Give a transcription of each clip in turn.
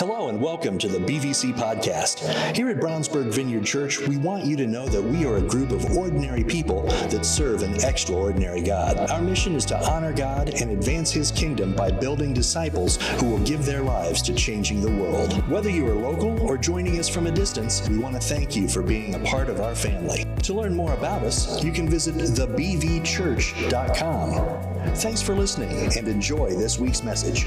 Hello and welcome to the BVC podcast. Here at Brownsburg Vineyard Church, we want you to know that we are a group of ordinary people that serve an extraordinary God. Our mission is to honor God and advance His kingdom by building disciples who will give their lives to changing the world. Whether you are local or joining us from a distance, we want to thank you for being a part of our family. To learn more about us, you can visit thebvchurch.com. Thanks for listening and enjoy this week's message.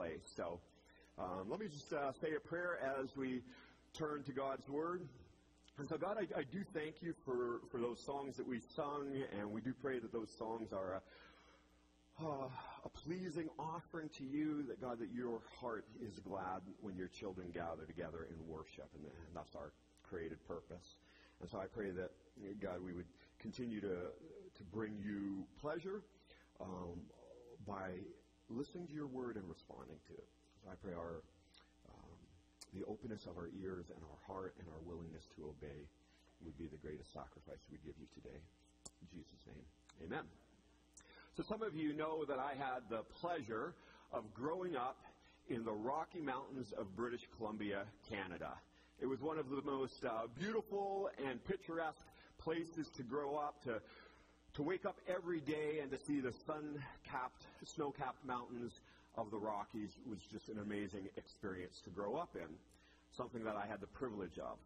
Place. So um, let me just uh, say a prayer as we turn to God's Word. And so, God, I, I do thank you for, for those songs that we sung, and we do pray that those songs are a, uh, a pleasing offering to you, that God, that your heart is glad when your children gather together in worship, and, that's our created purpose. And so I pray that, God, we would continue to, to bring you pleasure um, by listening to your word and responding to it. So I pray our, um, the openness of our ears and our heart and our willingness to obey would be the greatest sacrifice we give you today. In Jesus' name, amen. So some of you know that I had the pleasure of growing up in the Rocky Mountains of British Columbia, Canada. It was one of the most uh, beautiful and picturesque places to grow up, to, to wake up every day and to see the sun-capped, snow-capped mountains of the Rockies was just an amazing experience to grow up in, something that I had the privilege of.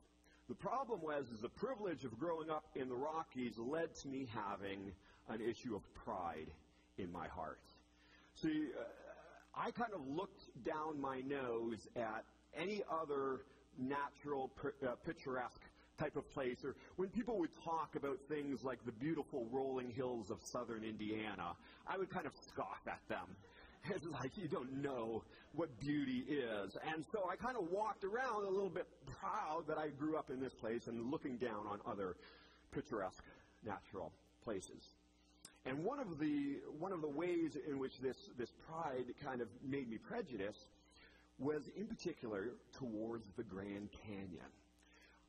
The problem was is the privilege of growing up in the Rockies led to me having an issue of pride in my heart. See, uh, I kind of looked down my nose at any other natural, uh, picturesque type of place, or when people would talk about things like the beautiful rolling hills of southern Indiana, I would kind of scoff at them. It's like you don't know what beauty is. And so I kind of walked around a little bit proud that I grew up in this place and looking down on other picturesque natural places. And one of the one of the ways in which this this pride kind of made me prejudiced was in particular towards the Grand Canyon.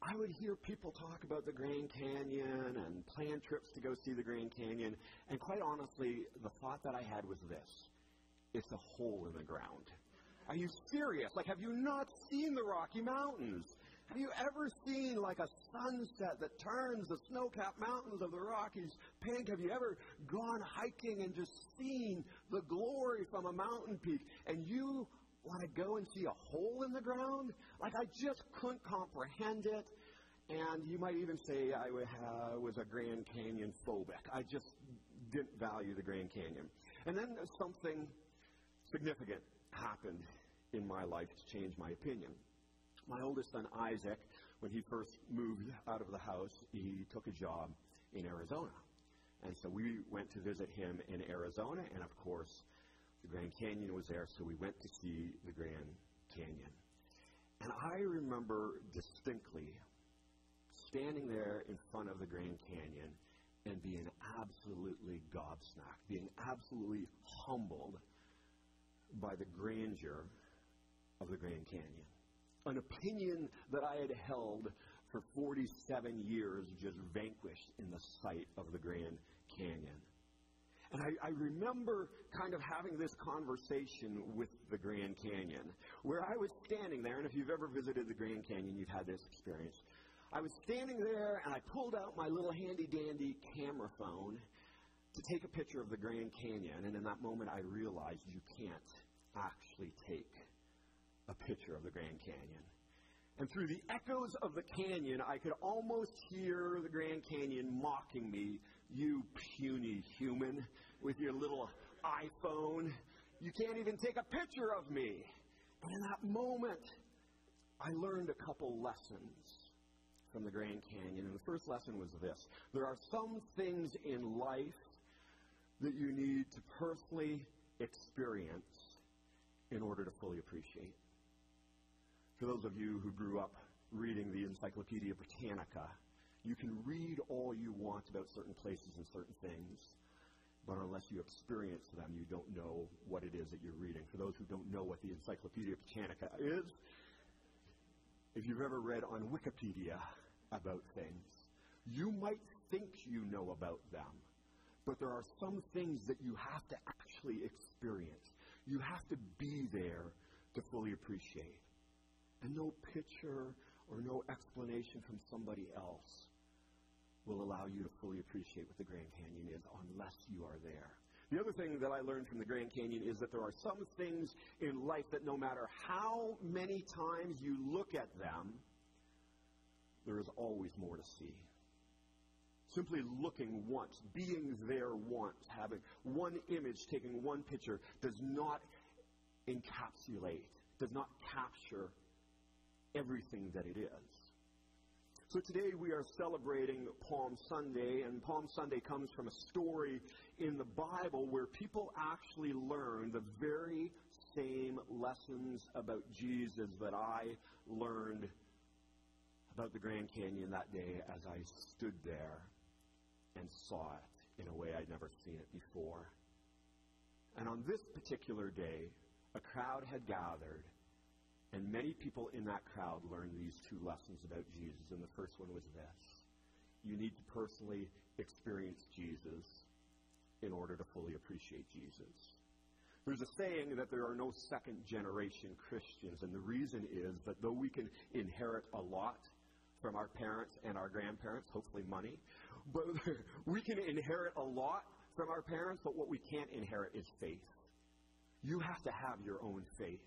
I would hear people talk about the Grand Canyon and plan trips to go see the Grand Canyon, and quite honestly, the thought that I had was this it's a hole in the ground. Are you serious? Like, have you not seen the Rocky Mountains? Have you ever seen like a sunset that turns the snow-capped mountains of the Rockies pink? Have you ever gone hiking and just seen the glory from a mountain peak and you want to go and see a hole in the ground? Like I just couldn't comprehend it. And you might even say I was a Grand Canyon phobic. I just didn't value the Grand Canyon. And then something significant happened in my life to change my opinion. My oldest son, Isaac, when he first moved out of the house, he took a job in Arizona. And so we went to visit him in Arizona, and of course, the Grand Canyon was there, so we went to see the Grand Canyon. And I remember distinctly standing there in front of the Grand Canyon and being absolutely gobsmacked, being absolutely humbled by the grandeur of the Grand Canyon. An opinion that I had held for 47 years just vanquished in the sight of the Grand Canyon. And I, I, remember kind of having this conversation with the Grand Canyon, where I was standing there, and if you've ever visited the Grand Canyon, you've had this experience. I was standing there, and I pulled out my little handy dandy camera phone to take a picture of the Grand Canyon, and in that moment I realized you can't actually take a picture of the Grand Canyon. And through the echoes of the canyon, I could almost hear the Grand Canyon mocking me, you puny human with your little iPhone. You can't even take a picture of me. And in that moment, I learned a couple lessons from the Grand Canyon. And the first lesson was this there are some things in life that you need to personally experience in order to fully appreciate. For those of you who grew up reading the Encyclopedia Britannica, you can read all you want about certain places and certain things, but unless you experience them, you don't know what it is that you're reading. For those who don't know what the Encyclopedia Britannica is, if you've ever read on Wikipedia about things, you might think you know about them, But there are some things that you have to actually experience. You have to be there to fully appreciate. And no picture or no explanation from somebody else will allow you to fully appreciate what the Grand Canyon is unless you are there. The other thing that I learned from the Grand Canyon is that there are some things in life that no matter how many times you look at them, there is always more to see. Simply looking once, being there once, having one image, taking one picture, does not encapsulate, does not capture everything that it is. So today we are celebrating Palm Sunday, and Palm Sunday comes from a story in the Bible where people actually learn the very same lessons about Jesus that I learned about the Grand Canyon that day as I stood there and saw it in a way I'd never seen it before. And on this particular day, a crowd had gathered, and many people in that crowd learned these two lessons about Jesus. And the first one was this you need to personally experience Jesus in order to fully appreciate Jesus. There's a saying that there are no second generation Christians, and the reason is that though we can inherit a lot from our parents and our grandparents, hopefully money, but we can inherit a lot from our parents, but what we can't inherit is faith. You have to have your own faith.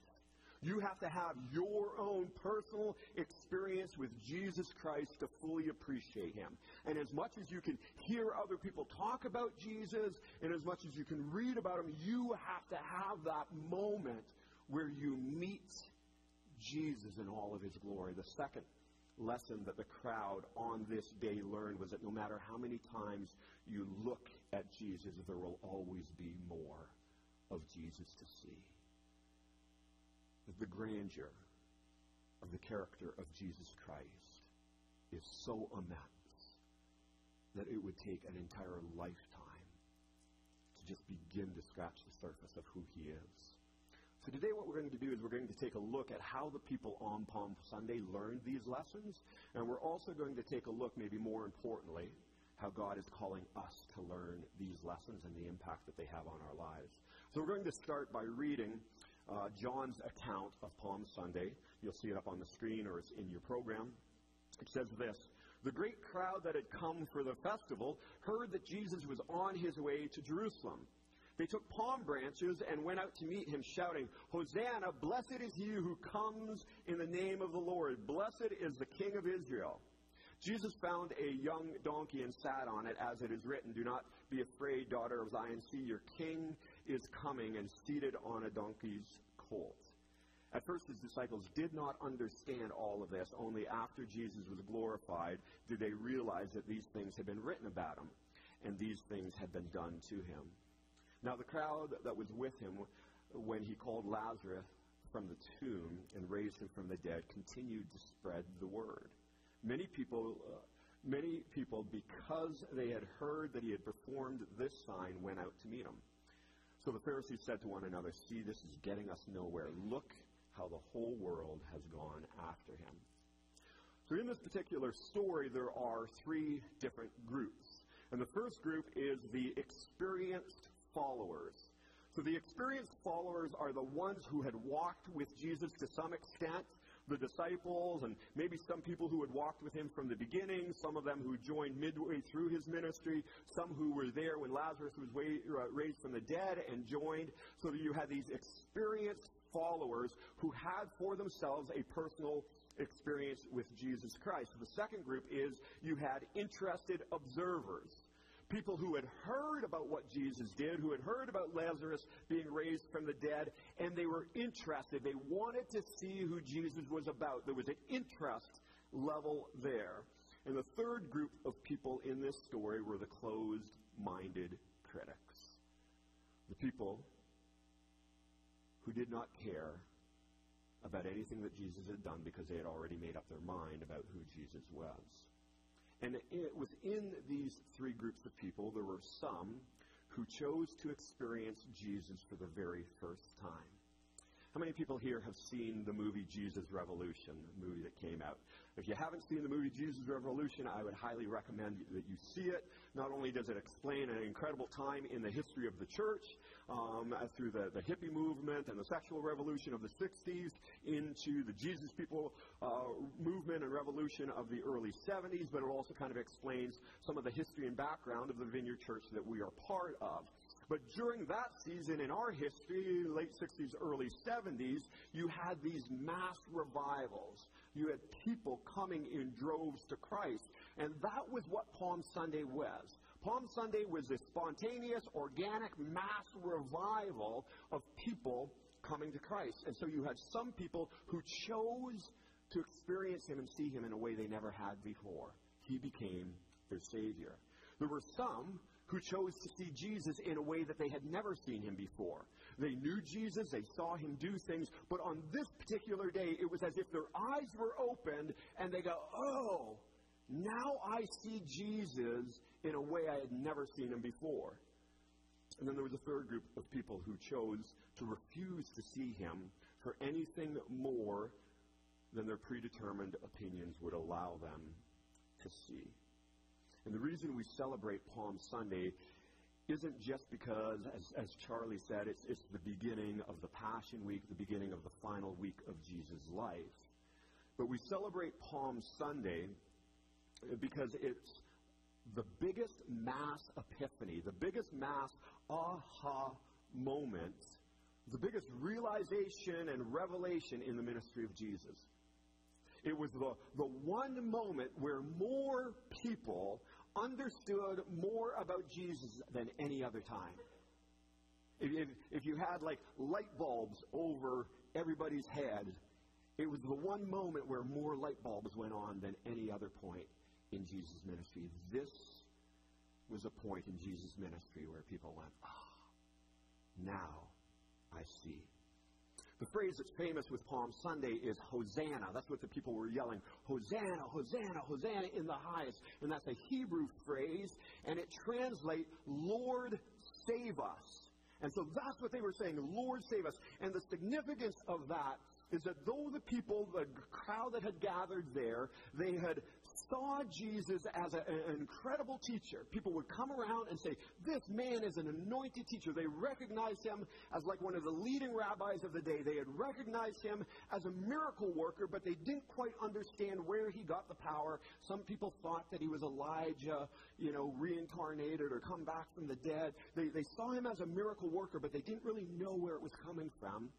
You have to have your own personal experience with Jesus Christ to fully appreciate Him. And as much as you can hear other people talk about Jesus, and as much as you can read about Him, you have to have that moment where you meet Jesus in all of His glory. The second lesson that the crowd on this day learned was that no matter how many times you look at Jesus, there will always be more of Jesus to see the grandeur of the character of Jesus Christ is so immense that it would take an entire lifetime to just begin to scratch the surface of who he is. So today what we're going to do is we're going to take a look at how the people on Palm Sunday learned these lessons, and we're also going to take a look, maybe more importantly, how God is calling us to learn these lessons and the impact that they have on our lives. So we're going to start by reading uh, John's account of Palm Sunday. You'll see it up on the screen or it's in your program. It says this The great crowd that had come for the festival heard that Jesus was on his way to Jerusalem. They took palm branches and went out to meet him, shouting, Hosanna, blessed is he who comes in the name of the Lord. Blessed is the King of Israel. Jesus found a young donkey and sat on it, as it is written, Do not be afraid, daughter of Zion. See, your king is coming and seated on a donkey's colt. At first, his disciples did not understand all of this. Only after Jesus was glorified did they realize that these things had been written about him and these things had been done to him. Now, the crowd that was with him when he called Lazarus from the tomb and raised him from the dead continued to spread the word. Many people, uh, many people, because they had heard that he had performed this sign, went out to meet him. So the Pharisees said to one another, See, this is getting us nowhere. Look how the whole world has gone after him. So in this particular story, there are three different groups. And the first group is the experienced followers. So the experienced followers are the ones who had walked with Jesus to some extent the disciples and maybe some people who had walked with him from the beginning, some of them who joined midway through his ministry, some who were there when Lazarus was uh, raised from the dead and joined, so you had these experienced followers who had for themselves a personal experience with Jesus Christ. The second group is you had interested observers people who had heard about what Jesus did, who had heard about Lazarus being raised from the dead, and they were interested. They wanted to see who Jesus was about. There was an interest level there. And the third group of people in this story were the closed minded critics. The people who did not care about anything that Jesus had done because they had already made up their mind about who Jesus was. And it, within these three groups of people, there were some who chose to experience Jesus for the very first time. How many people here have seen the movie Jesus Revolution, the movie that came out? If you haven't seen the movie Jesus Revolution, I would highly recommend that you see it. Not only does it explain an incredible time in the history of the church, um, through the, the hippie movement and the sexual revolution of the 60s, into the Jesus people uh, movement and revolution of the early 70s, but it also kind of explains some of the history and background of the Vineyard Church that we are part of. But during that season in our history, late 60s, early 70s, you had these mass revivals. You had people coming in droves to Christ. And that was what Palm Sunday was. Palm Sunday was a spontaneous, organic, mass revival of people coming to Christ. And so you had some people who chose to experience Him and see Him in a way they never had before. He became their Savior. There were some who chose to see Jesus in a way that they had never seen him before. They knew Jesus, they saw him do things, but on this particular day, it was as if their eyes were opened and they go, Oh, now I see Jesus in a way I had never seen him before. And then there was a third group of people who chose to refuse to see him for anything more than their predetermined opinions would allow them to see. And the reason we celebrate Palm Sunday isn't just because, as, as Charlie said, it's, it's the beginning of the Passion Week, the beginning of the final week of Jesus' life. But we celebrate Palm Sunday because it's the biggest mass epiphany, the biggest mass aha moment, the biggest realization and revelation in the ministry of Jesus. It was the, the one moment where more people understood more about Jesus than any other time. If, if, you had like light bulbs over everybody's head, it was the one moment where more light bulbs went on than any other point in Jesus' ministry. This was a point in Jesus' ministry where people went, ah, oh, now I see. The phrase that's famous with Palm Sunday is Hosanna. That's what the people were yelling. Hosanna, Hosanna, Hosanna in the highest. And that's a Hebrew phrase, and it translates, Lord, save us. And so that's what they were saying, Lord, save us. And the significance of that is that though the people, the crowd that had gathered there, they had saw Jesus as a, an incredible teacher. People would come around and say, This man is an anointed teacher. They recognized him as like one of the leading rabbis of the day. They had recognized him as a miracle worker, but they didn't quite understand where he got the power. Some people thought that he was Elijah, you know, reincarnated or come back from the dead. They, they saw him as a miracle worker, but they didn't really know where it was coming from.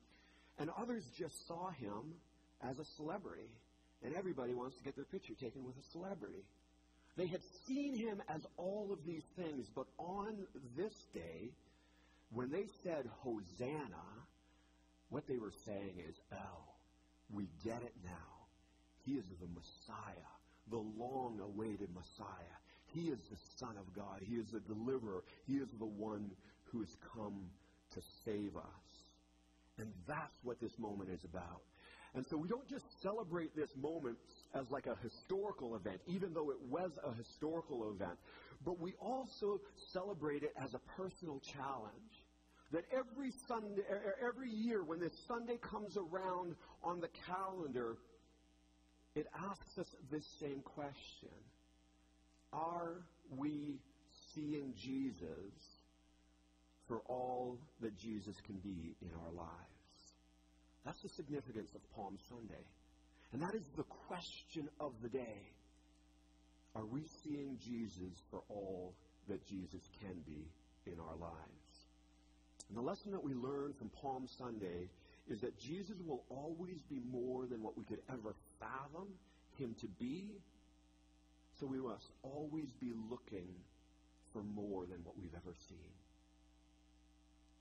And others just saw him as a celebrity. And everybody wants to get their picture taken with a celebrity. They had seen him as all of these things, but on this day, when they said Hosanna, what they were saying is, oh, we get it now. He is the Messiah, the long awaited Messiah. He is the Son of God. He is the deliverer. He is the one who has come to save us. And that's what this moment is about. And so we don't just celebrate this moment as like a historical event, even though it was a historical event, but we also celebrate it as a personal challenge. That every Sunday, every year when this Sunday comes around on the calendar, it asks us this same question Are we seeing Jesus for all that Jesus can be in our lives? That's the significance of Palm Sunday. And that is the question of the day. Are we seeing Jesus for all that Jesus can be in our lives? And the lesson that we learn from Palm Sunday is that Jesus will always be more than what we could ever fathom him to be. So we must always be looking for more than what we've ever seen.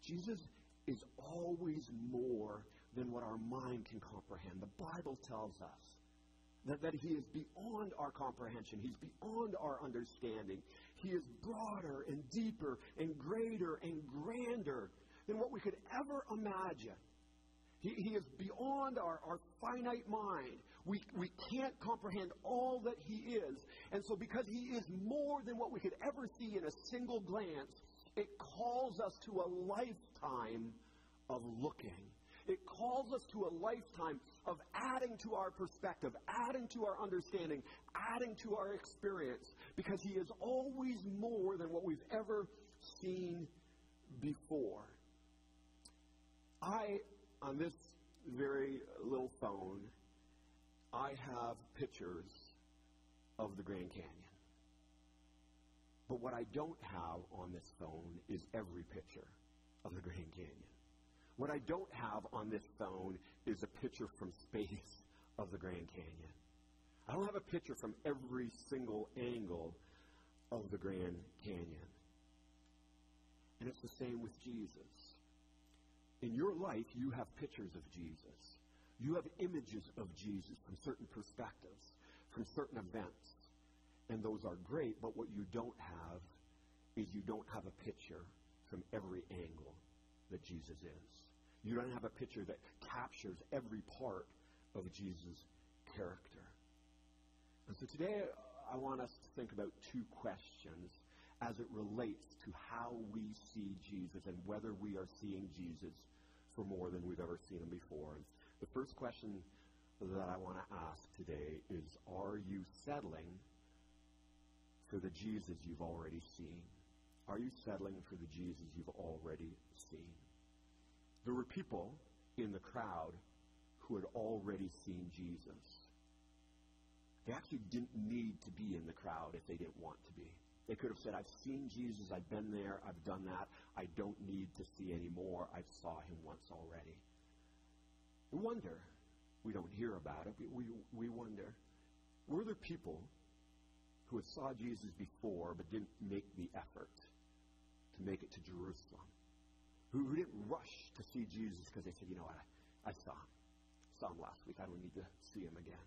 Jesus is always more than what our mind can comprehend. The Bible tells us that, that He is beyond our comprehension, He's beyond our understanding. He is broader and deeper and greater and grander than what we could ever imagine. He, he is beyond our, our finite mind. We, we can't comprehend all that He is. And so, because He is more than what we could ever see in a single glance, it calls us to a lifetime of looking It calls us to a lifetime of adding to our perspective, adding to our understanding, adding to our experience, because He is always more than what we've ever seen before. I, on this very little phone, I have pictures of the Grand Canyon. But what I don't have on this phone is every picture of the Grand Canyon. What I don't have on this phone is a picture from space of the Grand Canyon. I don't have a picture from every single angle of the Grand Canyon. And it's the same with Jesus. In your life, you have pictures of Jesus. You have images of Jesus from certain perspectives, from certain events. And those are great, but what you don't have is you don't have a picture from every angle that Jesus is. You don't have a picture that captures every part of Jesus' character. And so today I want us to think about two questions as it relates to how we see Jesus and whether we are seeing Jesus for more than we've ever seen him before. And the first question that I want to ask today is Are you settling for the Jesus you've already seen? Are you settling for the Jesus you've already seen? There were people in the crowd who had already seen Jesus. They actually didn't need to be in the crowd if they didn't want to be. They could have said, I've seen Jesus, I've been there, I've done that, I don't need to see any more, I saw him once already. We wonder, we don't hear about it, we, we wonder, were there people who had saw Jesus before but didn't make the effort to make it to Jerusalem? Who, who didn't rush to see Jesus because they said, you know what, I, I saw him. Saw him last week. I don't need to see him again.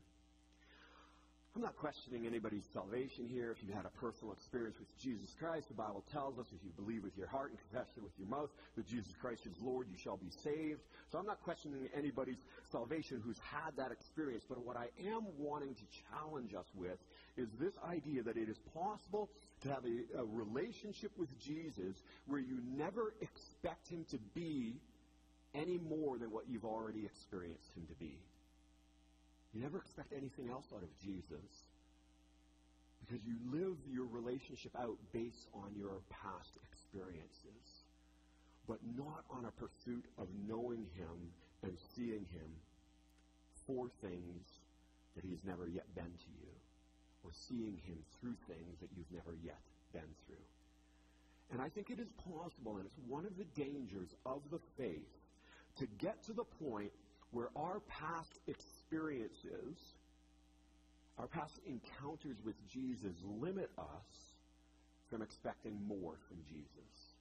I'm not questioning anybody's salvation here. If you had a personal experience with Jesus Christ, the Bible tells us if you believe with your heart and confess it with your mouth that Jesus Christ is Lord, you shall be saved. So I'm not questioning anybody's salvation who's had that experience. But what I am wanting to challenge us with is this idea that it is possible to have a, a relationship with Jesus where you never expect him to be any more than what you've already experienced him to be. You never expect anything else out of Jesus because you live your relationship out based on your past experiences, but not on a pursuit of knowing Him and seeing Him for things that He's never yet been to you, or seeing Him through things that you've never yet been through. And I think it is possible, and it's one of the dangers of the faith, to get to the point where our past experiences experiences, our past encounters with Jesus limit us from expecting more from Jesus.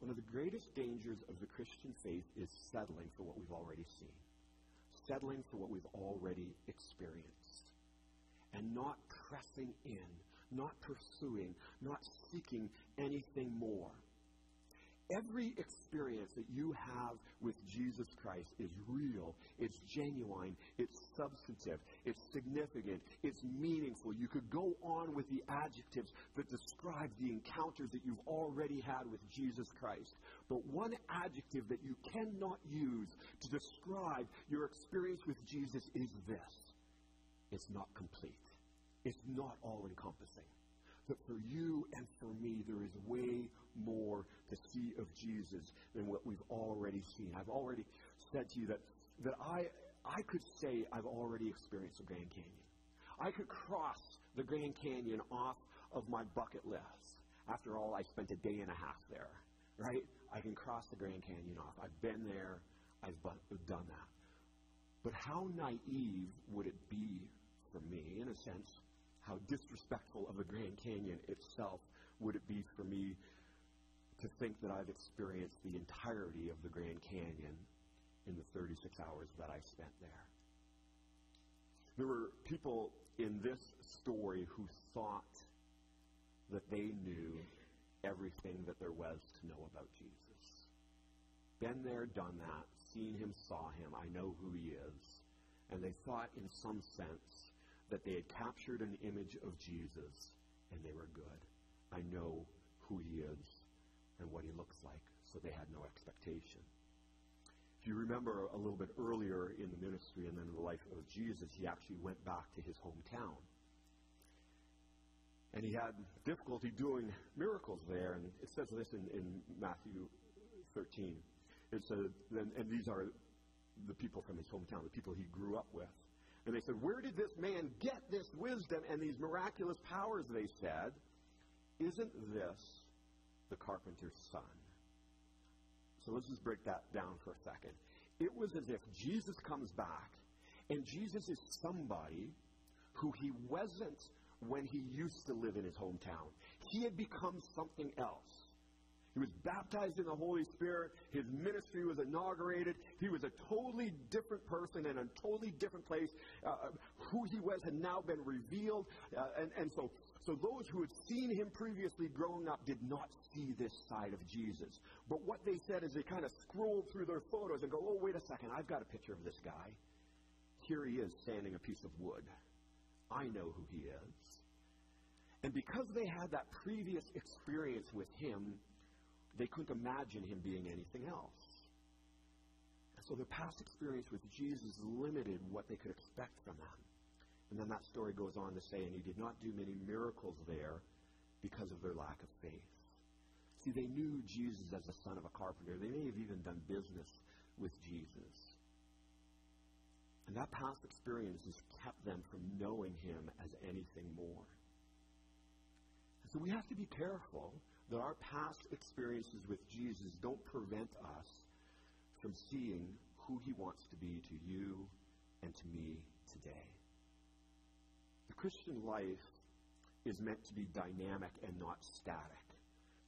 One of the greatest dangers of the Christian faith is settling for what we've already seen, settling for what we've already experienced, and not pressing in, not pursuing, not seeking anything more. Every experience that you have with Jesus Christ is real, it's genuine, it's substantive, it's significant, it's meaningful. You could go on with the adjectives that describe the encounters that you've already had with Jesus Christ. But one adjective that you cannot use to describe your experience with Jesus is this it's not complete, it's not all encompassing that for you and for me, there is way more to see of Jesus than what we've already seen. I've already said to you that, that I, I could say I've already experienced the Grand Canyon. I could cross the Grand Canyon off of my bucket list. After all, I spent a day and a half there, right? I can cross the Grand Canyon off. I've been there. I've done that. But how naive would it be for me, in a sense, how disrespectful of the Grand Canyon itself would it be for me to think that I've experienced the entirety of the Grand Canyon in the 36 hours that I spent there. There were people in this story who thought that they knew everything that there was to know about Jesus. Been there, done that, seen him, saw him, I know who he is. And they thought, in some sense, that they had captured an image of Jesus and they were good. I know who he is and what he looks like, so they had no expectation. If you remember a little bit earlier in the ministry and then in the life of Jesus, he actually went back to his hometown. And he had difficulty doing miracles there. And it says this in, in Matthew 13. It says, and, and these are the people from his hometown, the people he grew up with. And they said, Where did this man get this wisdom and these miraculous powers? They said, Isn't this the carpenter's son? So let's just break that down for a second. It was as if Jesus comes back, and Jesus is somebody who he wasn't when he used to live in his hometown. He had become something else. He was baptized in the Holy Spirit. His ministry was inaugurated. He was a totally different person in a totally different place. Uh, who he was had now been revealed. Uh, and, and so, so those who had seen him previously growing up did not see this side of Jesus. But what they said is they kind of scrolled through their photos and go, oh, wait a second, I've got a picture of this guy. Here he is sanding a piece of wood. I know who he is. And because they had that previous experience with him, they couldn't imagine him being anything else. And so their past experience with Jesus limited what they could expect from them. And then that story goes on to say, and he did not do many miracles there because of their lack of faith. See, they knew Jesus as the son of a carpenter. They may have even done business with Jesus. And that past experience has kept them from knowing him as anything more. So we have to be careful that our past experiences with Jesus don't prevent us from seeing who he wants to be to you and to me today. The Christian life is meant to be dynamic and not static.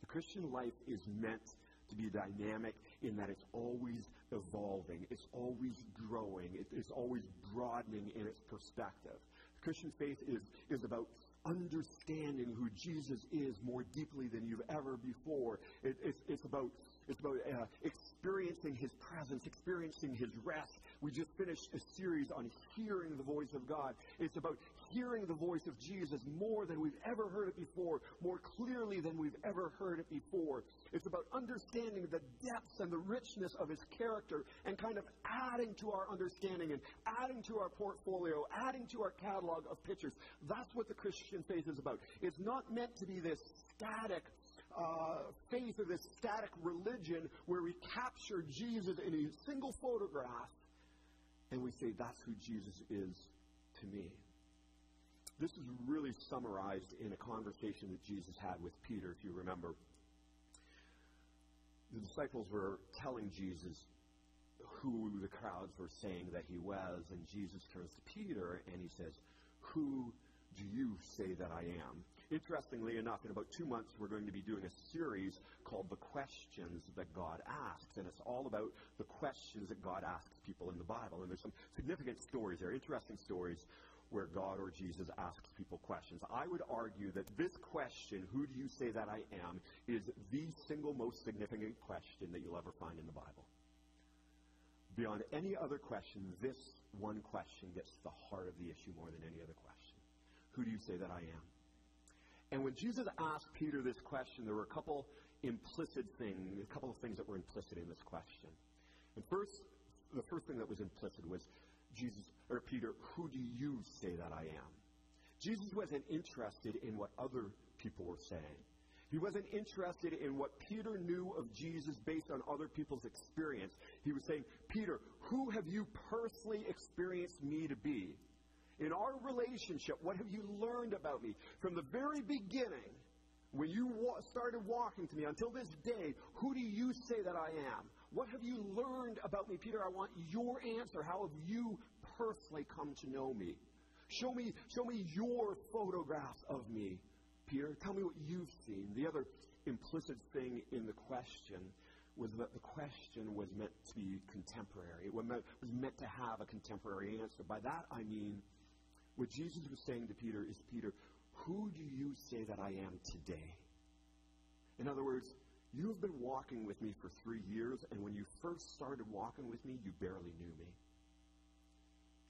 The Christian life is meant to be dynamic in that it's always evolving, it's always growing, it's always broadening in its perspective. The Christian faith is, is about understanding who Jesus is more deeply than you've ever before. It, it's, it's about, it's about uh, experiencing His presence, experiencing His rest. We just finished a series on hearing the voice of God. It's about hearing the voice of Jesus more than we've ever heard it before, more clearly than we've ever heard it before. It's about understanding the depths and the richness of His character and kind of adding to our understanding and adding to our portfolio, adding to our catalog of pictures. That's what the Christian faith is about. It's not meant to be this static uh, faith or this static religion where we capture Jesus in a single photograph and we say, that's who Jesus is to me. This is really summarized in a conversation that Jesus had with Peter, if you remember. The disciples were telling Jesus who the crowds were saying that he was, and Jesus turns to Peter and he says, Who do you say that I am? Interestingly enough, in about two months, we're going to be doing a series called The Questions That God Asks. And it's all about the questions that God asks people in the Bible. And there's some significant stories there, interesting stories where God or Jesus asks people questions. I would argue that this question, who do you say that I am, is the single most significant question that you'll ever find in the Bible. Beyond any other question, this one question gets to the heart of the issue more than any other question. Who do you say that I am? And when Jesus asked Peter this question, there were a couple implicit things, a couple of things that were implicit in this question. And first, the first thing that was implicit was Jesus, or Peter, who do you say that I am? Jesus wasn't interested in what other people were saying. He wasn't interested in what Peter knew of Jesus based on other people's experience. He was saying, Peter, who have you personally experienced me to be? In our relationship, what have you learned about me? From the very beginning, when you wa- started walking to me until this day, who do you say that I am? What have you learned about me, Peter? I want your answer. How have you personally come to know me? Show me, show me your photographs of me, Peter. Tell me what you've seen. The other implicit thing in the question was that the question was meant to be contemporary. It was meant to have a contemporary answer. By that I mean, what Jesus was saying to Peter is, Peter, who do you say that I am today? In other words, you have been walking with me for three years, and when you first started walking with me, you barely knew me.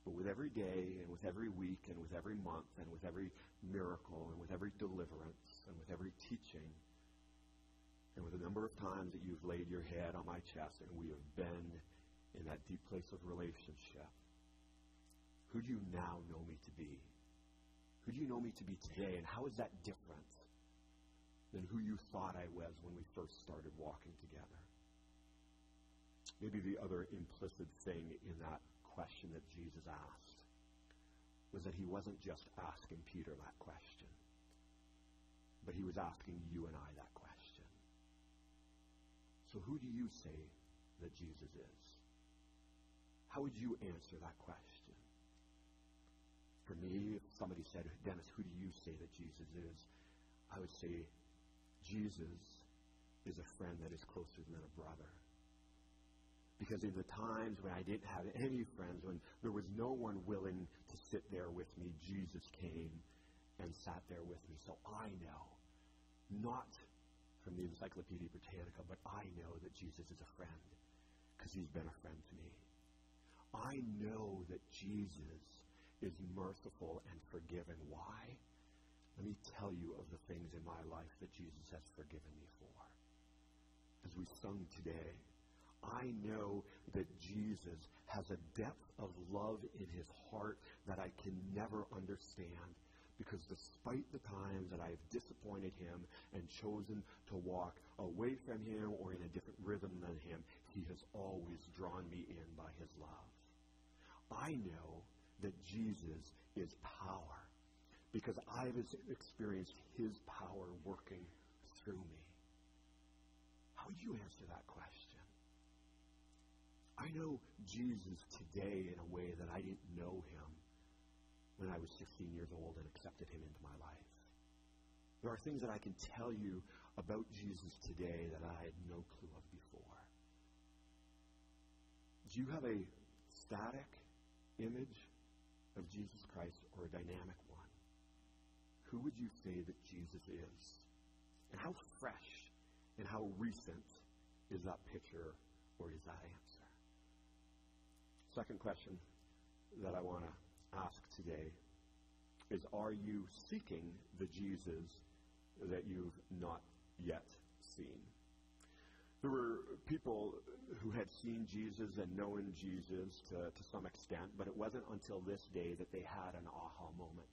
But with every day, and with every week, and with every month, and with every miracle, and with every deliverance, and with every teaching, and with the number of times that you've laid your head on my chest, and we have been in that deep place of relationship, who do you now know me to be? Who do you know me to be today? And how is that different than who you thought I was when we first started walking together? Maybe the other implicit thing in that question that Jesus asked was that he wasn't just asking Peter that question, but he was asking you and I that question. So who do you say that Jesus is? How would you answer that question? For me, if somebody said, Denis, who do you say that Jesus is? I would say, Jesus is a friend that is closer than a brother. Because in the times when I didn't have any friends, when there was no one willing to sit there with me, Jesus came and sat there with me. So I know, not from the Encyclopedia Britannica, but I know that Jesus is a friend because he's been a friend to me. I know that Jesus is merciful and forgiven. Why? Let me tell you of the things in my life that Jesus has forgiven me for. As we sung today, I know that Jesus has a depth of love in his heart that I can never understand because despite the times that I have disappointed him and chosen to walk away from him or in a different rhythm than him, he has always drawn me in by his love. I know that Jesus is power because I've experienced his power working through me. How would you answer that question? I know Jesus today in a way that I didn't know him when I was 16 years old and accepted him into my life. There are things that I can tell you about Jesus today that I had no clue of before. Do you have a static image of Jesus Christ or a dynamic one? Who would you say that Jesus is? And how fresh and how recent is that picture or is that answer? Second question that I want to ask today is Are you seeking the Jesus that you've not yet seen? There were people who had seen Jesus and known Jesus to, to some extent, but it wasn't until this day that they had an aha moment.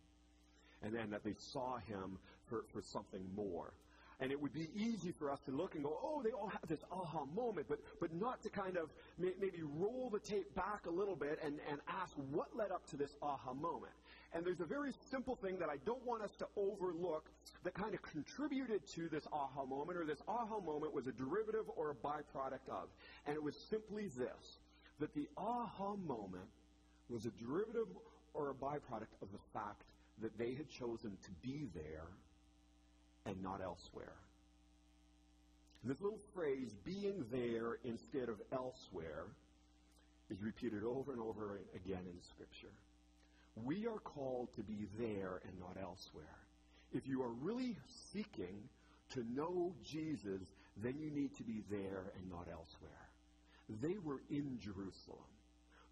And then that they saw him for, for something more. And it would be easy for us to look and go, oh, they all have this aha moment, but, but not to kind of may, maybe roll the tape back a little bit and, and ask what led up to this aha moment. And there's a very simple thing that I don't want us to overlook that kind of contributed to this aha moment, or this aha moment was a derivative or a byproduct of. And it was simply this that the aha moment was a derivative or a byproduct of the fact that they had chosen to be there and not elsewhere. This little phrase, being there instead of elsewhere, is repeated over and over again in Scripture. We are called to be there and not elsewhere. If you are really seeking to know Jesus, then you need to be there and not elsewhere. They were in Jerusalem.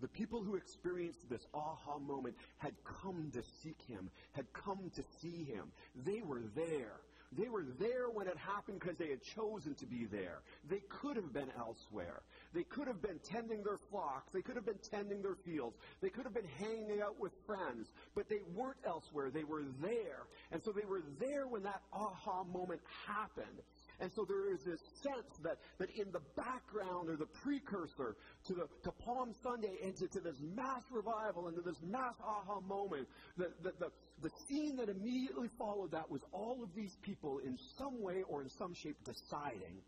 The people who experienced this aha moment had come to seek him, had come to see him. They were there. They were there when it happened because they had chosen to be there. They could have been elsewhere. They could have been tending their flocks. They could have been tending their fields. They could have been hanging out with friends. But they weren't elsewhere. They were there. And so they were there when that aha moment happened. And so there is this sense that, that in the background or the precursor to, the, to Palm Sunday and to, to this mass revival and to this mass aha moment, the, the, the, the scene that immediately followed that was all of these people in some way or in some shape deciding,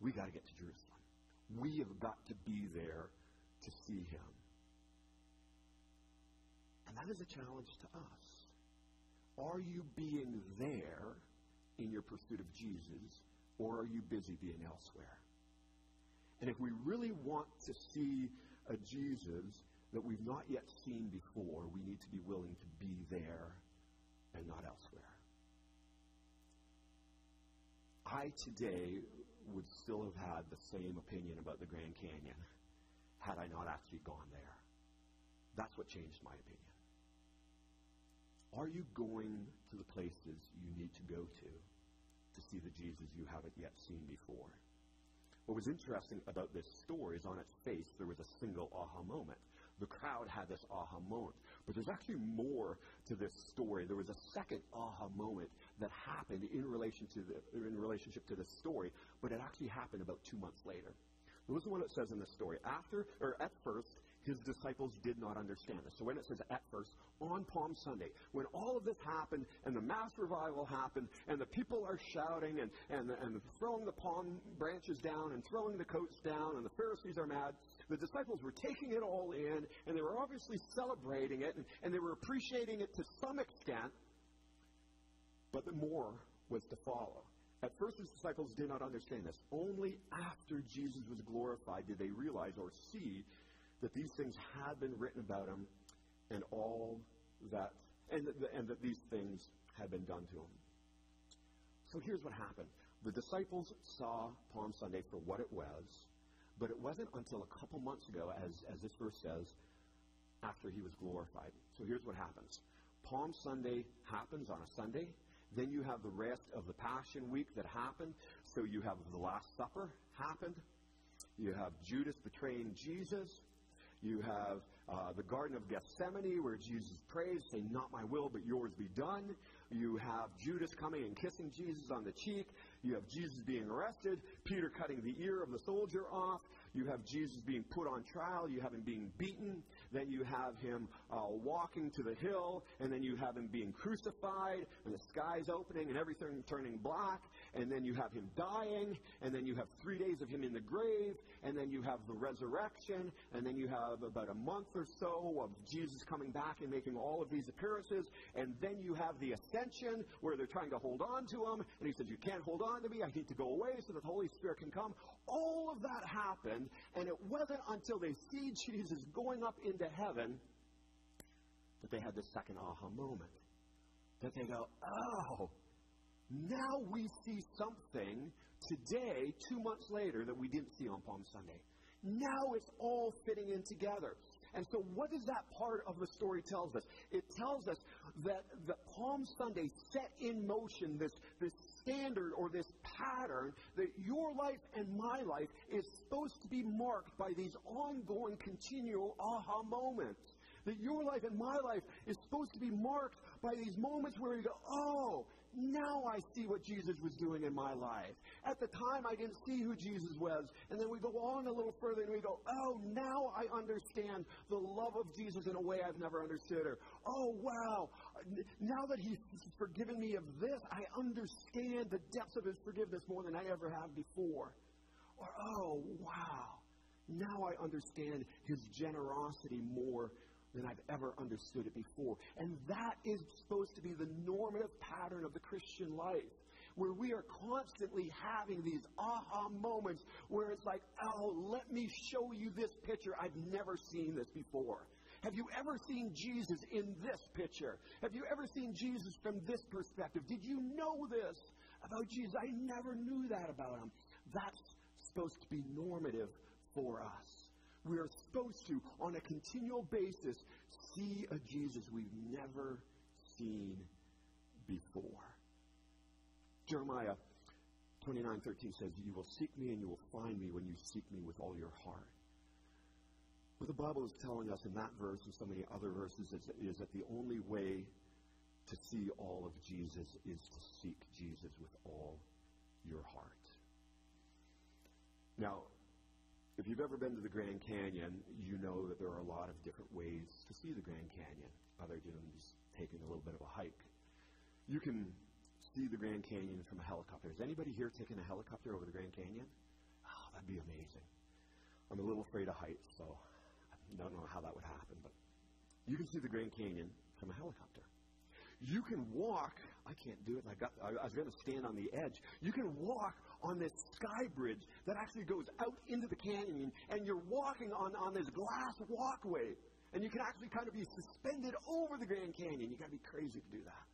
we got to get to Jerusalem. We have got to be there to see him. And that is a challenge to us. Are you being there in your pursuit of Jesus, or are you busy being elsewhere? And if we really want to see a Jesus that we've not yet seen before, we need to be willing to be there and not elsewhere. I today would still have had the same opinion about the Grand Canyon had I not actually gone there. That's what changed my opinion. Are you going to the places you need to go to to see the Jesus you haven't yet seen before? What was interesting about this story is on its face there was a single aha moment. The crowd had this aha moment. But there's actually more to this story. There was a second aha moment that happened in relation to the in relationship to this story, but it actually happened about two months later. Listen to what it says in this story. After or at first, his disciples did not understand this. So when it says at first, on Palm Sunday, when all of this happened and the mass revival happened and the people are shouting and, and, and throwing the palm branches down and throwing the coats down and the Pharisees are mad, the disciples were taking it all in and they were obviously celebrating it and, and they were appreciating it to some extent, but the more was to follow. At first, his disciples did not understand this. Only after Jesus was glorified did they realize or see that these things had been written about him and all that, and, and that these things had been done to him. So here's what happened. The disciples saw Palm Sunday for what it was, but it wasn't until a couple months ago, as, as this verse says, after he was glorified. So here's what happens. Palm Sunday happens on a Sunday. Then you have the rest of the Passion Week that happened. So you have the Last Supper happened. You have Judas betraying Jesus. You have uh, the Garden of Gethsemane where Jesus prays, saying, Not my will, but yours be done. You have Judas coming and kissing Jesus on the cheek. You have Jesus being arrested, Peter cutting the ear of the soldier off. You have Jesus being put on trial. You have him being beaten. Then you have him uh, walking to the hill. And then you have him being crucified. And the sky's opening and everything turning black. And then you have him dying. And then you have three days of him in the grave. And then you have the resurrection. And then you have about a month or so of Jesus coming back and making all of these appearances. And then you have the ascension where they're trying to hold on to him. And he says, You can't hold on to me. I need to go away so that the Holy Spirit can come. All of that happened, and it wasn't until they see Jesus going up into heaven that they had the second aha moment. That they go, oh, now we see something today, two months later, that we didn't see on Palm Sunday. Now it's all fitting in together. And so, what does that part of the story tells us? It tells us that the Palm Sunday set in motion this, this standard or this pattern that your life and my life is supposed to be marked by these ongoing, continual aha moments. That your life and my life is supposed to be marked by these moments where you go, oh, now I see what Jesus was doing in my life. At the time, I didn't see who Jesus was. And then we go on a little further and we go, oh, now I understand the love of Jesus in a way I've never understood her. Oh, wow. Now that he's forgiven me of this, I understand the depths of his forgiveness more than I ever have before. Or, oh, wow. Now I understand his generosity more than I've ever understood it before. And that is supposed to be the normative pattern of the Christian life. Where we are constantly having these aha moments where it's like, oh, let me show you this picture. I've never seen this before. Have you ever seen Jesus in this picture? Have you ever seen Jesus from this perspective? Did you know this about Jesus? I never knew that about him. That's supposed to be normative for us. We are supposed to, on a continual basis, see a Jesus we've never seen before. Jeremiah 29:13 says, "You will seek me and you will find me when you seek me with all your heart." What the Bible is telling us in that verse and so many other verses is, is that the only way to see all of Jesus is to seek Jesus with all your heart. Now, if you've ever been to the Grand Canyon, you know that there are a lot of different ways to see the Grand Canyon, other than just taking a little bit of a hike. You can see the Grand Canyon from a helicopter. Is anybody here taking a helicopter over the Grand Canyon? Oh, that'd be amazing. I'm a little afraid of heights, so I don't know how that would happen, but you can see the Grand Canyon from a helicopter. You can walk. I can't do it. I got. I was going to stand on the edge. You can walk on this sky bridge that actually goes out into the canyon, and you're walking on, on this glass walkway. And you can actually kind of be suspended over the Grand Canyon. You got to be crazy to do that.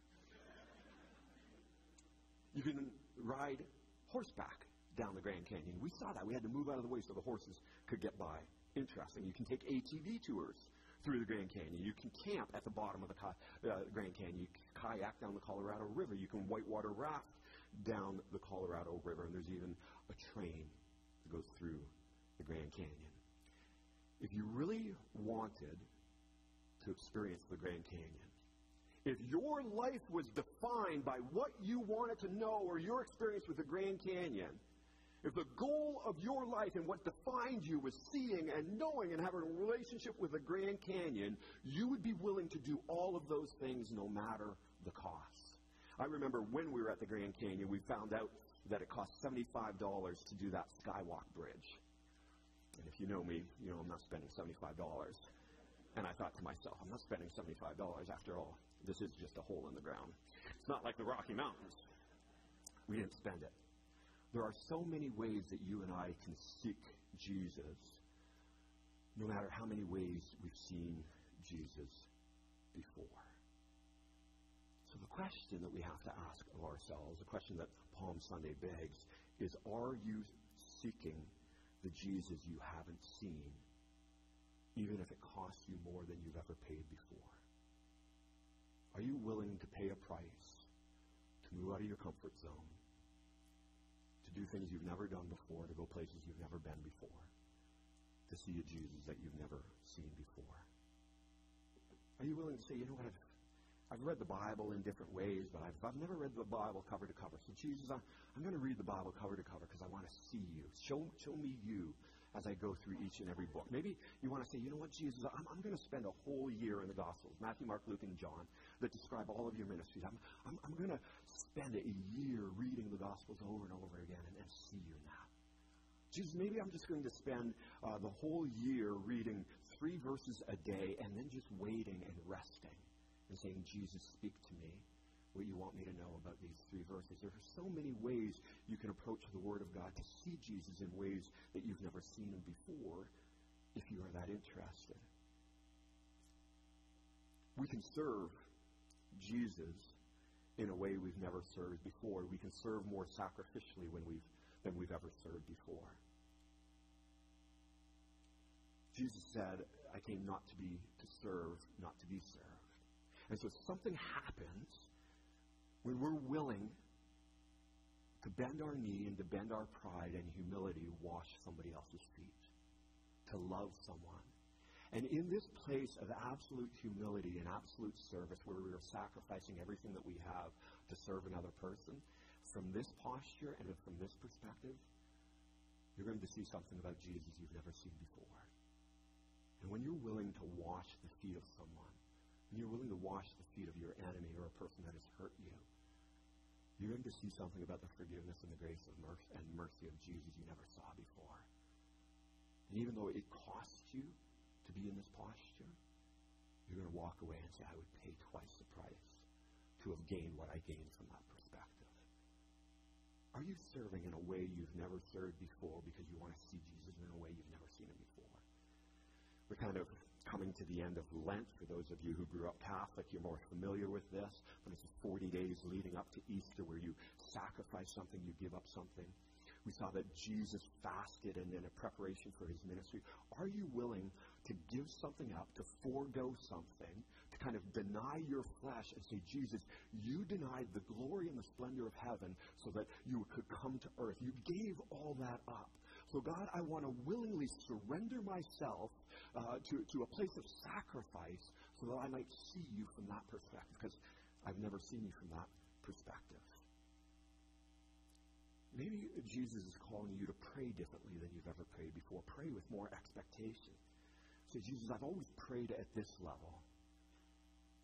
You can ride horseback down the Grand Canyon. We saw that. We had to move out of the way so the horses could get by. Interesting. You can take ATV tours through the Grand Canyon. You can camp at the bottom of the uh, Grand Canyon. You can kayak down the Colorado River. You can whitewater raft down the Colorado River, and there's even a train that goes through the Grand Canyon. If you really wanted to experience the Grand Canyon, if your life was defined by what you wanted to know or your experience with the Grand Canyon, if the goal of your life and what defined you was seeing and knowing and having a relationship with the Grand Canyon, you would be willing to do all of those things no matter the cost. I remember when we were at the Grand Canyon, we found out that it cost $75 to do that skywalk bridge. And if you know me, you know I'm not spending $75. And I thought to myself, I'm not spending $75 after all. This is just a hole in the ground. It's not like the Rocky Mountains. We didn't spend it. There are so many ways that you and I can seek Jesus, no matter how many ways we've seen Jesus before. So the question that we have to ask of ourselves, the question that Palm Sunday begs, is are you seeking the Jesus you haven't seen, even if it costs you more than you've ever paid before? Are you willing to pay a price to move out of your comfort zone, do things you've never done before, to go places you've never been before, to see a Jesus that you've never seen before? Are you willing to say, you know what, I've, I've read the Bible in different ways, but I've, I've never read the Bible cover to cover. So, Jesus, I'm, I'm going to read the Bible cover to cover because I want to see you. Show, show me you as I go through each and every book. Maybe you want to say, you know what, Jesus, I'm, I'm going to spend a whole year in the Gospels Matthew, Mark, Luke, and John that describe all of your ministries. I'm, I'm, I'm going to spend a year reading the Gospels over and over again and, and see you that. Jesus, maybe I'm just going to spend uh, the whole year reading three verses a day and then just waiting and resting and saying, Jesus, speak to me what you want me to know about these three verses. There are so many ways you can approach the Word of God to see Jesus in ways that you've never seen him before if you are that interested. We can serve Jesus in a way we've never served before. We can serve more sacrificially when we've, than we've ever served before. Jesus said, I came not to be to serve, not to be served. And so something happens when we're willing to bend our knee and to bend our pride and humility, wash somebody else's feet, to love someone. And in this place of absolute humility and absolute service, where we are sacrificing everything that we have to serve another person, from this posture and from this perspective, you're going to see something about Jesus you've never seen before. And when you're willing to wash the feet of someone, when you're willing to wash the feet of your enemy or a person that has hurt you, you're going to see something about the forgiveness and the grace of mercy and mercy of Jesus you never saw before. And even though it costs you to be in this posture, you're going to walk away and say, I would pay twice the price to have gained what I gained from that perspective. Are you serving in a way you've never served before because you want to see Jesus in a way you've never seen him before? We're kind of coming to the end of Lent. For those of you who grew up Catholic, you're more familiar with this. But it's 40 days leading up to Easter where you sacrifice something, you give up something. We saw that Jesus fasted and in a preparation for his ministry. Are you willing to give something up, to forego something, to kind of deny your flesh and say, Jesus, you denied the glory and the splendor of heaven so that you could come to earth. You gave all that up. So, God, I want to willingly surrender myself uh, to, to a place of sacrifice so that I might see you from that perspective, because I've never seen you from that perspective. Maybe Jesus is calling you to pray differently than you've ever prayed before. Pray with more expectation. Say, Jesus, I've always prayed at this level,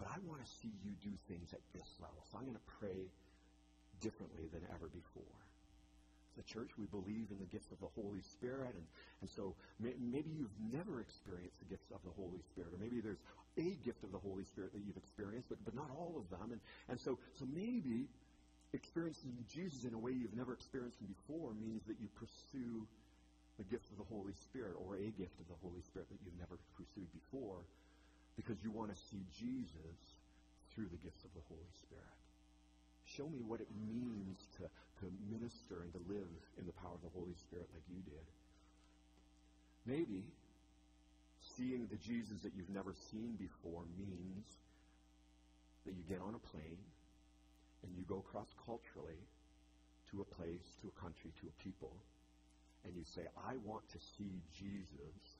but I want to see you do things at this level. So I'm going to pray differently than ever before the church, we believe in the gifts of the Holy Spirit. And, and so may, maybe you've never experienced the gifts of the Holy Spirit, or maybe there's a gift of the Holy Spirit that you've experienced, but, but not all of them. And, and so, so maybe experiencing Jesus in a way you've never experienced him before means that you pursue the gift of the Holy Spirit or a gift of the Holy Spirit that you've never pursued before because you want to see Jesus through the gifts of the Holy Spirit. Show me what it means to, to minister and to live in the power of the Holy Spirit like you did. Maybe seeing the Jesus that you've never seen before means that you get on a plane and you go cross culturally to a place, to a country, to a people, and you say, I want to see Jesus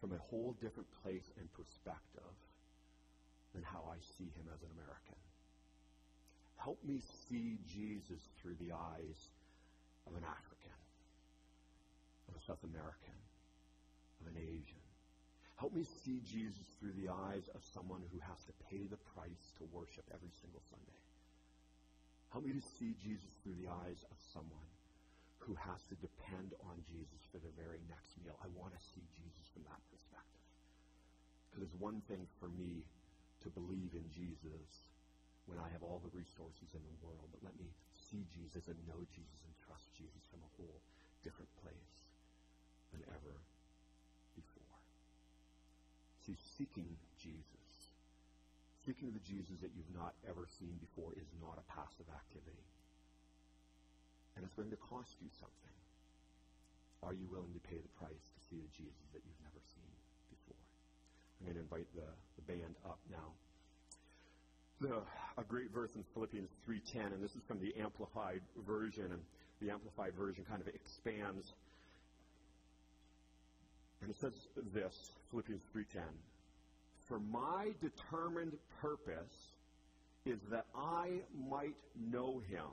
from a whole different place and perspective than how I see him as an American. Help me see Jesus through the eyes of an African, of a South American, of an Asian. Help me see Jesus through the eyes of someone who has to pay the price to worship every single Sunday. Help me to see Jesus through the eyes of someone who has to depend on Jesus for their very next meal. I want to see Jesus from that perspective. Because it's one thing for me to believe in Jesus when I have all the resources in the world, but let me see Jesus and know Jesus and trust Jesus from a whole different place than ever before. See, seeking Jesus seeking the Jesus that you've not ever seen before is not a passive activity. And it's going to cost you something. Are you willing to pay the price to see the Jesus that you've never seen before? I'm going to invite the, the band up now. A great verse in Philippians 3.10, and this is from the Amplified Version, and the Amplified Version kind of expands. And it says this, Philippians 3.10, for my determined purpose is that I might know him,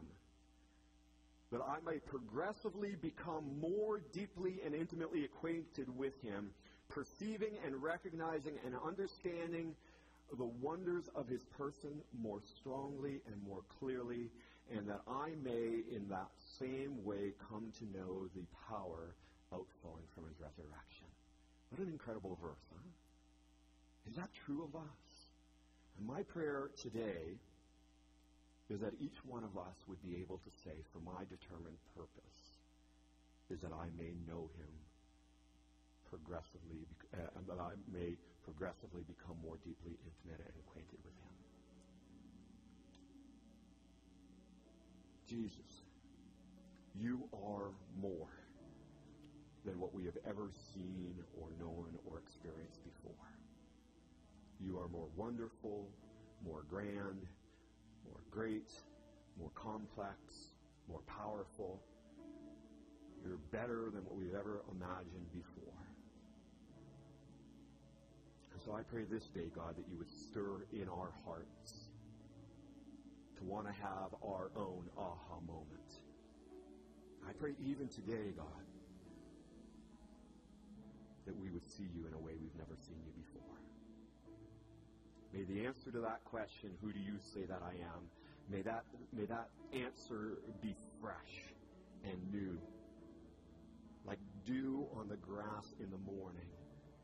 that I might progressively become more deeply and intimately acquainted with him, perceiving and recognizing and understanding the wonders of his person more strongly and more clearly, and that I may in that same way come to know the power outflowing from his resurrection. What an incredible verse, huh? Is that true of us? And my prayer today is that each one of us would be able to say, for my determined purpose, is that I may know him progressively, uh, and that I may progressively become more deeply intimate and acquainted with him. Jesus, you are more than what we have ever seen or known or experienced before. You are more wonderful, more grand, more great, more complex, more powerful. You're better than what we've ever imagined before. So I pray this day, God, that you would stir in our hearts to want to have our own aha moment. I pray even today, God, that we would see you in a way we've never seen you before. May the answer to that question, who do you say that I am, may that, may that answer be fresh and new. Like dew on the grass in the morning,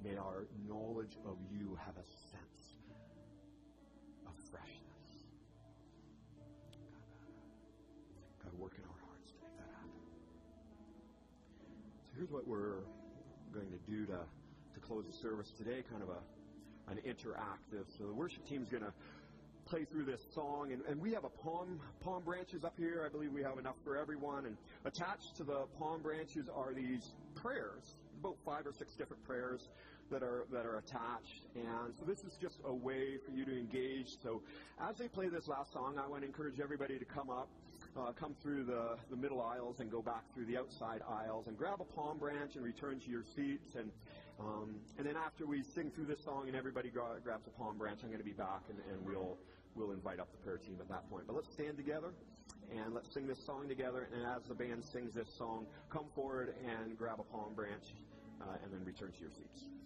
may our knowledge of you have a sense of freshness. God, work in our hearts to make that happen. So here's what we're going to do to, to close the service today, kind of a an interactive. So the worship team's going to play through this song, and, and we have a palm palm branches up here. I believe we have enough for everyone. And attached to the palm branches are these prayers, about five or six different prayers that are that are attached. And so this is just a way for you to engage. So as they play this last song, I want to encourage everybody to come up. Uh, come through the, the middle aisles and go back through the outside aisles and grab a palm branch and return to your seats. And um, and then after we sing through this song and everybody gra- grabs a palm branch, I'm going to be back and, and we'll, we'll invite up the prayer team at that point. But let's stand together and let's sing this song together. And as the band sings this song, come forward and grab a palm branch uh, and then return to your seats.